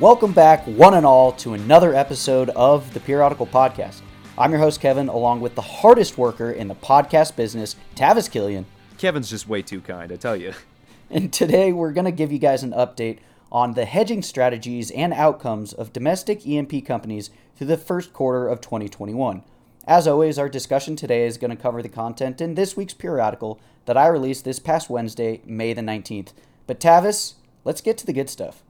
Welcome back, one and all, to another episode of the Periodical Podcast. I'm your host, Kevin, along with the hardest worker in the podcast business, Tavis Killian. Kevin's just way too kind, I tell you. And today we're going to give you guys an update on the hedging strategies and outcomes of domestic E&P companies through the first quarter of 2021. As always, our discussion today is going to cover the content in this week's periodical that I released this past Wednesday, May the 19th. But Tavis, let's get to the good stuff.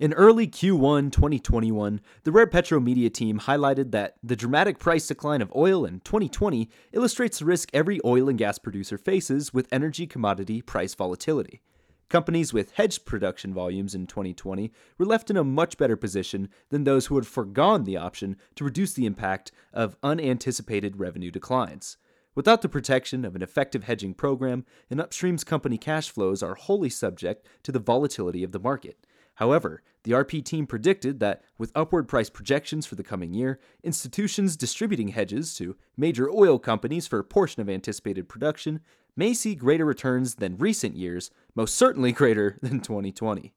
In early Q1 2021, the Rare Petro Media team highlighted that the dramatic price decline of oil in 2020 illustrates the risk every oil and gas producer faces with energy commodity price volatility. Companies with hedged production volumes in 2020 were left in a much better position than those who had foregone the option to reduce the impact of unanticipated revenue declines. Without the protection of an effective hedging program, an upstream's company cash flows are wholly subject to the volatility of the market. However, the RP team predicted that with upward price projections for the coming year, institutions distributing hedges to major oil companies for a portion of anticipated production may see greater returns than recent years, most certainly greater than 2020.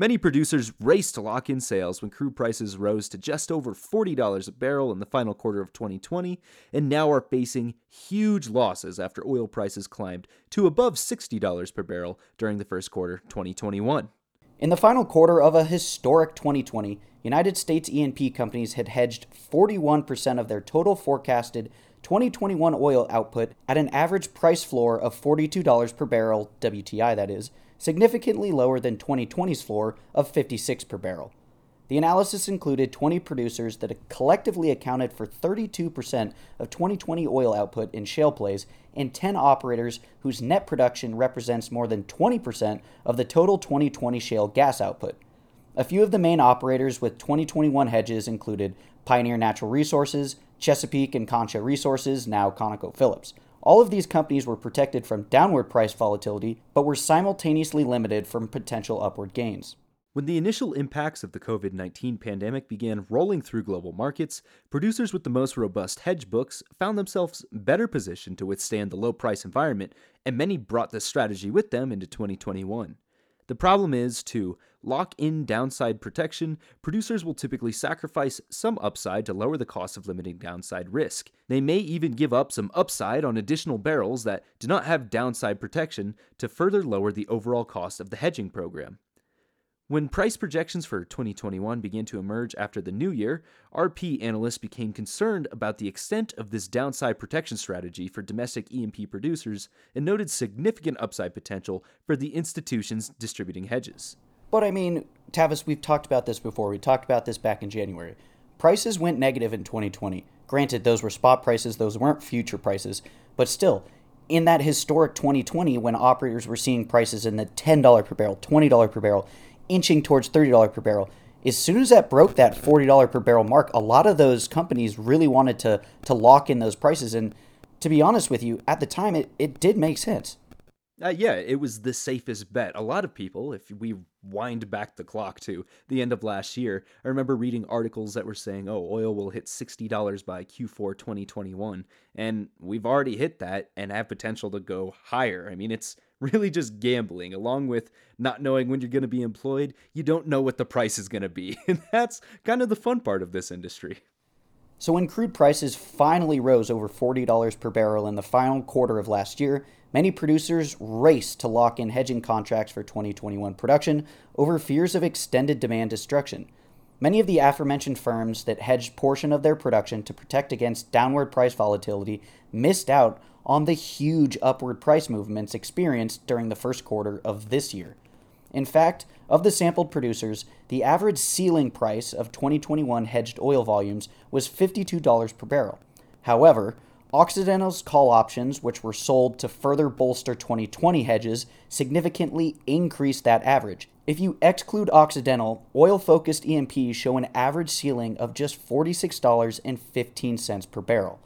Many producers raced to lock in sales when crude prices rose to just over $40 a barrel in the final quarter of 2020 and now are facing huge losses after oil prices climbed to above $60 per barrel during the first quarter 2021. In the final quarter of a historic 2020, United States E&P companies had hedged 41% of their total forecasted 2021 oil output at an average price floor of $42 per barrel, WTI that is, significantly lower than 2020's floor of 56 per barrel. The analysis included 20 producers that collectively accounted for 32% of 2020 oil output in shale plays and 10 operators whose net production represents more than 20% of the total 2020 shale gas output. A few of the main operators with 2021 hedges included Pioneer Natural Resources, Chesapeake and Concho Resources, now ConocoPhillips. All of these companies were protected from downward price volatility, but were simultaneously limited from potential upward gains. When the initial impacts of the COVID 19 pandemic began rolling through global markets, producers with the most robust hedge books found themselves better positioned to withstand the low price environment, and many brought this strategy with them into 2021. The problem is to lock in downside protection, producers will typically sacrifice some upside to lower the cost of limiting downside risk. They may even give up some upside on additional barrels that do not have downside protection to further lower the overall cost of the hedging program. When price projections for 2021 began to emerge after the new year, RP analysts became concerned about the extent of this downside protection strategy for domestic E&P producers and noted significant upside potential for the institutions distributing hedges. But I mean, Tavis, we've talked about this before. We talked about this back in January. Prices went negative in 2020. Granted, those were spot prices, those weren't future prices, but still, in that historic 2020 when operators were seeing prices in the $10 per barrel, $20 per barrel, inching towards $30 per barrel. As soon as that broke that $40 per barrel mark, a lot of those companies really wanted to to lock in those prices. And to be honest with you, at the time, it, it did make sense. Uh, yeah, it was the safest bet. A lot of people, if we wind back the clock to the end of last year, I remember reading articles that were saying, oh, oil will hit $60 by Q4 2021. And we've already hit that and have potential to go higher. I mean, it's really just gambling, along with not knowing when you're going to be employed. You don't know what the price is going to be. And that's kind of the fun part of this industry. So, when crude prices finally rose over $40 per barrel in the final quarter of last year, many producers raced to lock in hedging contracts for 2021 production over fears of extended demand destruction. Many of the aforementioned firms that hedged portion of their production to protect against downward price volatility missed out on the huge upward price movements experienced during the first quarter of this year. In fact, of the sampled producers, the average ceiling price of 2021 hedged oil volumes was $52 per barrel. However, Occidental's call options, which were sold to further bolster 2020 hedges, significantly increased that average. If you exclude Occidental, oil focused E&Ps show an average ceiling of just $46.15 per barrel.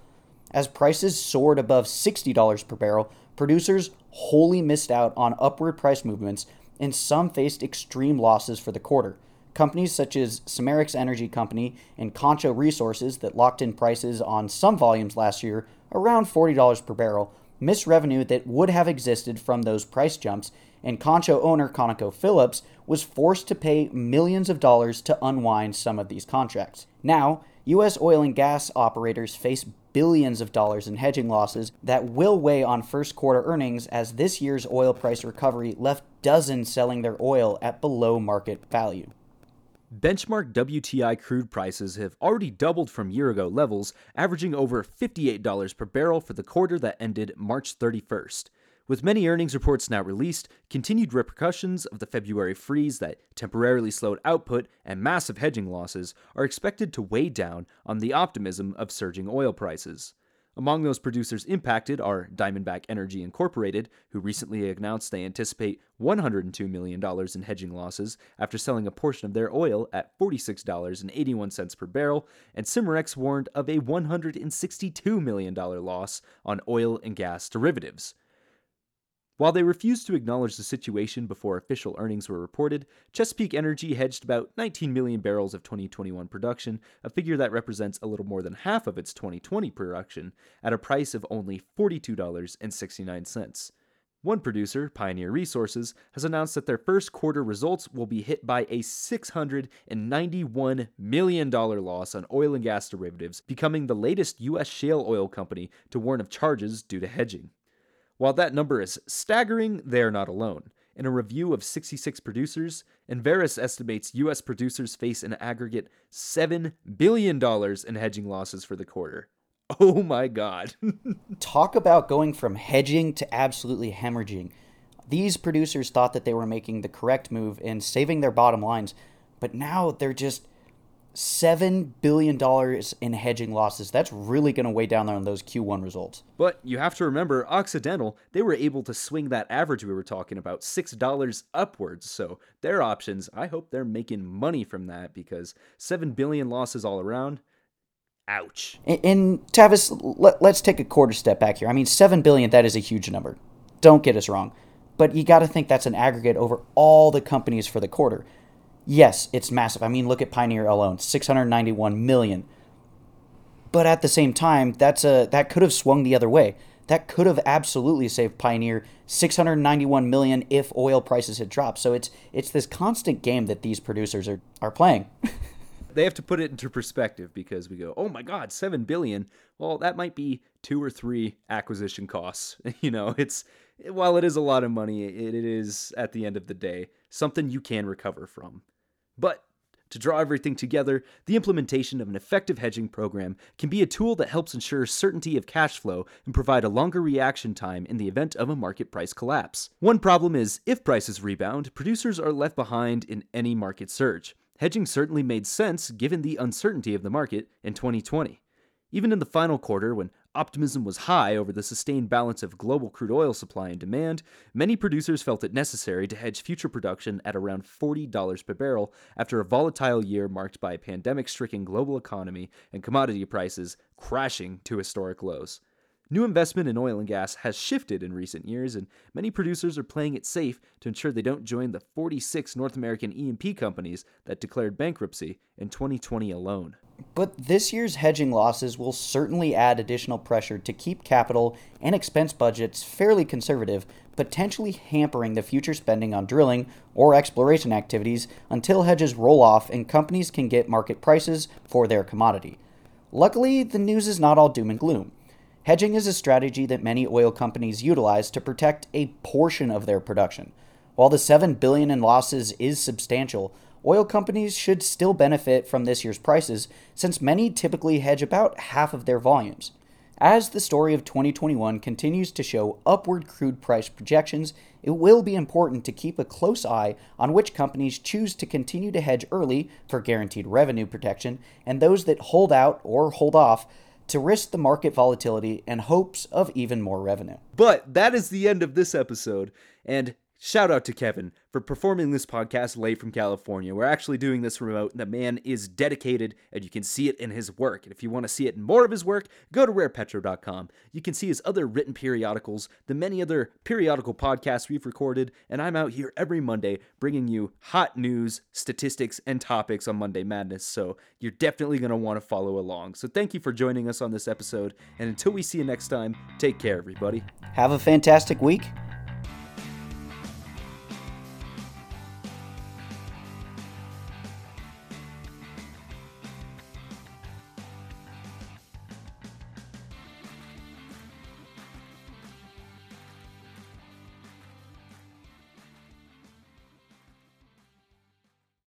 As prices soared above $60 per barrel, producers wholly missed out on upward price movements, and some faced extreme losses for the quarter. Companies such as Cimarex Energy Company and Concho Resources that locked in prices on some volumes last year around $40 per barrel missed revenue that would have existed from those price jumps, and Concho owner ConocoPhillips was forced to pay millions of dollars to unwind some of these contracts. Now, U.S. oil and gas operators face billions of dollars in hedging losses that will weigh on first quarter earnings as this year's oil price recovery left dozens selling their oil at below market value. Benchmark WTI crude prices have already doubled from year ago levels, averaging over $58 per barrel for the quarter that ended March 31st. With many earnings reports now released, continued repercussions of the February freeze that temporarily slowed output and massive hedging losses are expected to weigh down on the optimism of surging oil prices. Among those producers impacted are Diamondback Energy Incorporated, who recently announced they anticipate $102 million in hedging losses after selling a portion of their oil at $46.81 per barrel, and Cimarex warned of a $162 million loss on oil and gas derivatives. While they refused to acknowledge the situation before official earnings were reported, Chesapeake Energy hedged about 19 million barrels of 2021 production, a figure that represents a little more than half of its 2020 production, at a price of only $42.69. One producer, Pioneer Resources, has announced that their first quarter results will be hit by a $691 million loss on oil and gas derivatives, becoming the latest U.S. shale oil company to warn of charges due to hedging. While that number is staggering, they are not alone. In a review of 66 producers, Enverus estimates U.S. producers face an aggregate $7 billion in hedging losses for the quarter. Oh my God. Talk about going from hedging to absolutely hemorrhaging. These producers thought that they were making the correct move and saving their bottom lines, but now they're just seven billion dollars in hedging losses. That's really going to weigh down on those Q1 results. But you have to remember, Occidental, they were able to swing that average we were talking about six dollars upwards. So their options, I hope they're making money from that because seven billion losses all around. Ouch. And, and Tavis, let, let's take a quarter step back here. I mean, seven billion, that is a huge number. Don't get us wrong. But you got to think that's an aggregate over all the companies for the quarter yes, it's massive. I mean, look at Pioneer alone, 691 million. But at the same time, that's a that could have swung the other way. That could have absolutely saved Pioneer 691 million if oil prices had dropped. So it's it's this constant game that these producers are are playing. they have to put it into perspective because we go, "Oh my god, seven billion. Well, that might be two or three acquisition costs. you know, it's while it is a lot of money, it, it is at the end of the day something you can recover from. But to draw everything together, the implementation of an effective hedging program can be a tool that helps ensure certainty of cash flow and provide a longer reaction time in the event of a market price collapse. One problem is if prices rebound, producers are left behind in any market surge. Hedging certainly made sense given the uncertainty of the market in 2020. Even in the final quarter, when optimism was high over the sustained balance of global crude oil supply and demand, many producers felt it necessary to hedge future production at around $40 per barrel after a volatile year marked by a pandemic stricken global economy and commodity prices crashing to historic lows. New investment in oil and gas has shifted in recent years, and many producers are playing it safe to ensure they don't join the 46 North American E&P companies that declared bankruptcy in 2020 alone. But this year's hedging losses will certainly add additional pressure to keep capital and expense budgets fairly conservative, potentially hampering the future spending on drilling or exploration activities until hedges roll off and companies can get market prices for their commodity. Luckily, the news is not all doom and gloom. Hedging is a strategy that many oil companies utilize to protect a portion of their production. While the 7 billion in losses is substantial, oil companies should still benefit from this year's prices since many typically hedge about half of their volumes. As the story of 2021 continues to show upward crude price projections, it will be important to keep a close eye on which companies choose to continue to hedge early for guaranteed revenue protection and those that hold out or hold off to risk the market volatility and hopes of even more revenue. But that is the end of this episode. And Shout out to Kevin for performing this podcast late from California. We're actually doing this remote, and the man is dedicated, and you can see it in his work. And if you want to see it in more of his work, go to rarepetro.com. You can see his other written periodicals, the many other periodical podcasts we've recorded, and I'm out here every Monday bringing you hot news, statistics, and topics on Monday Madness. So you're definitely going to want to follow along. So thank you for joining us on this episode, and until we see you next time, take care, everybody. Have a fantastic week,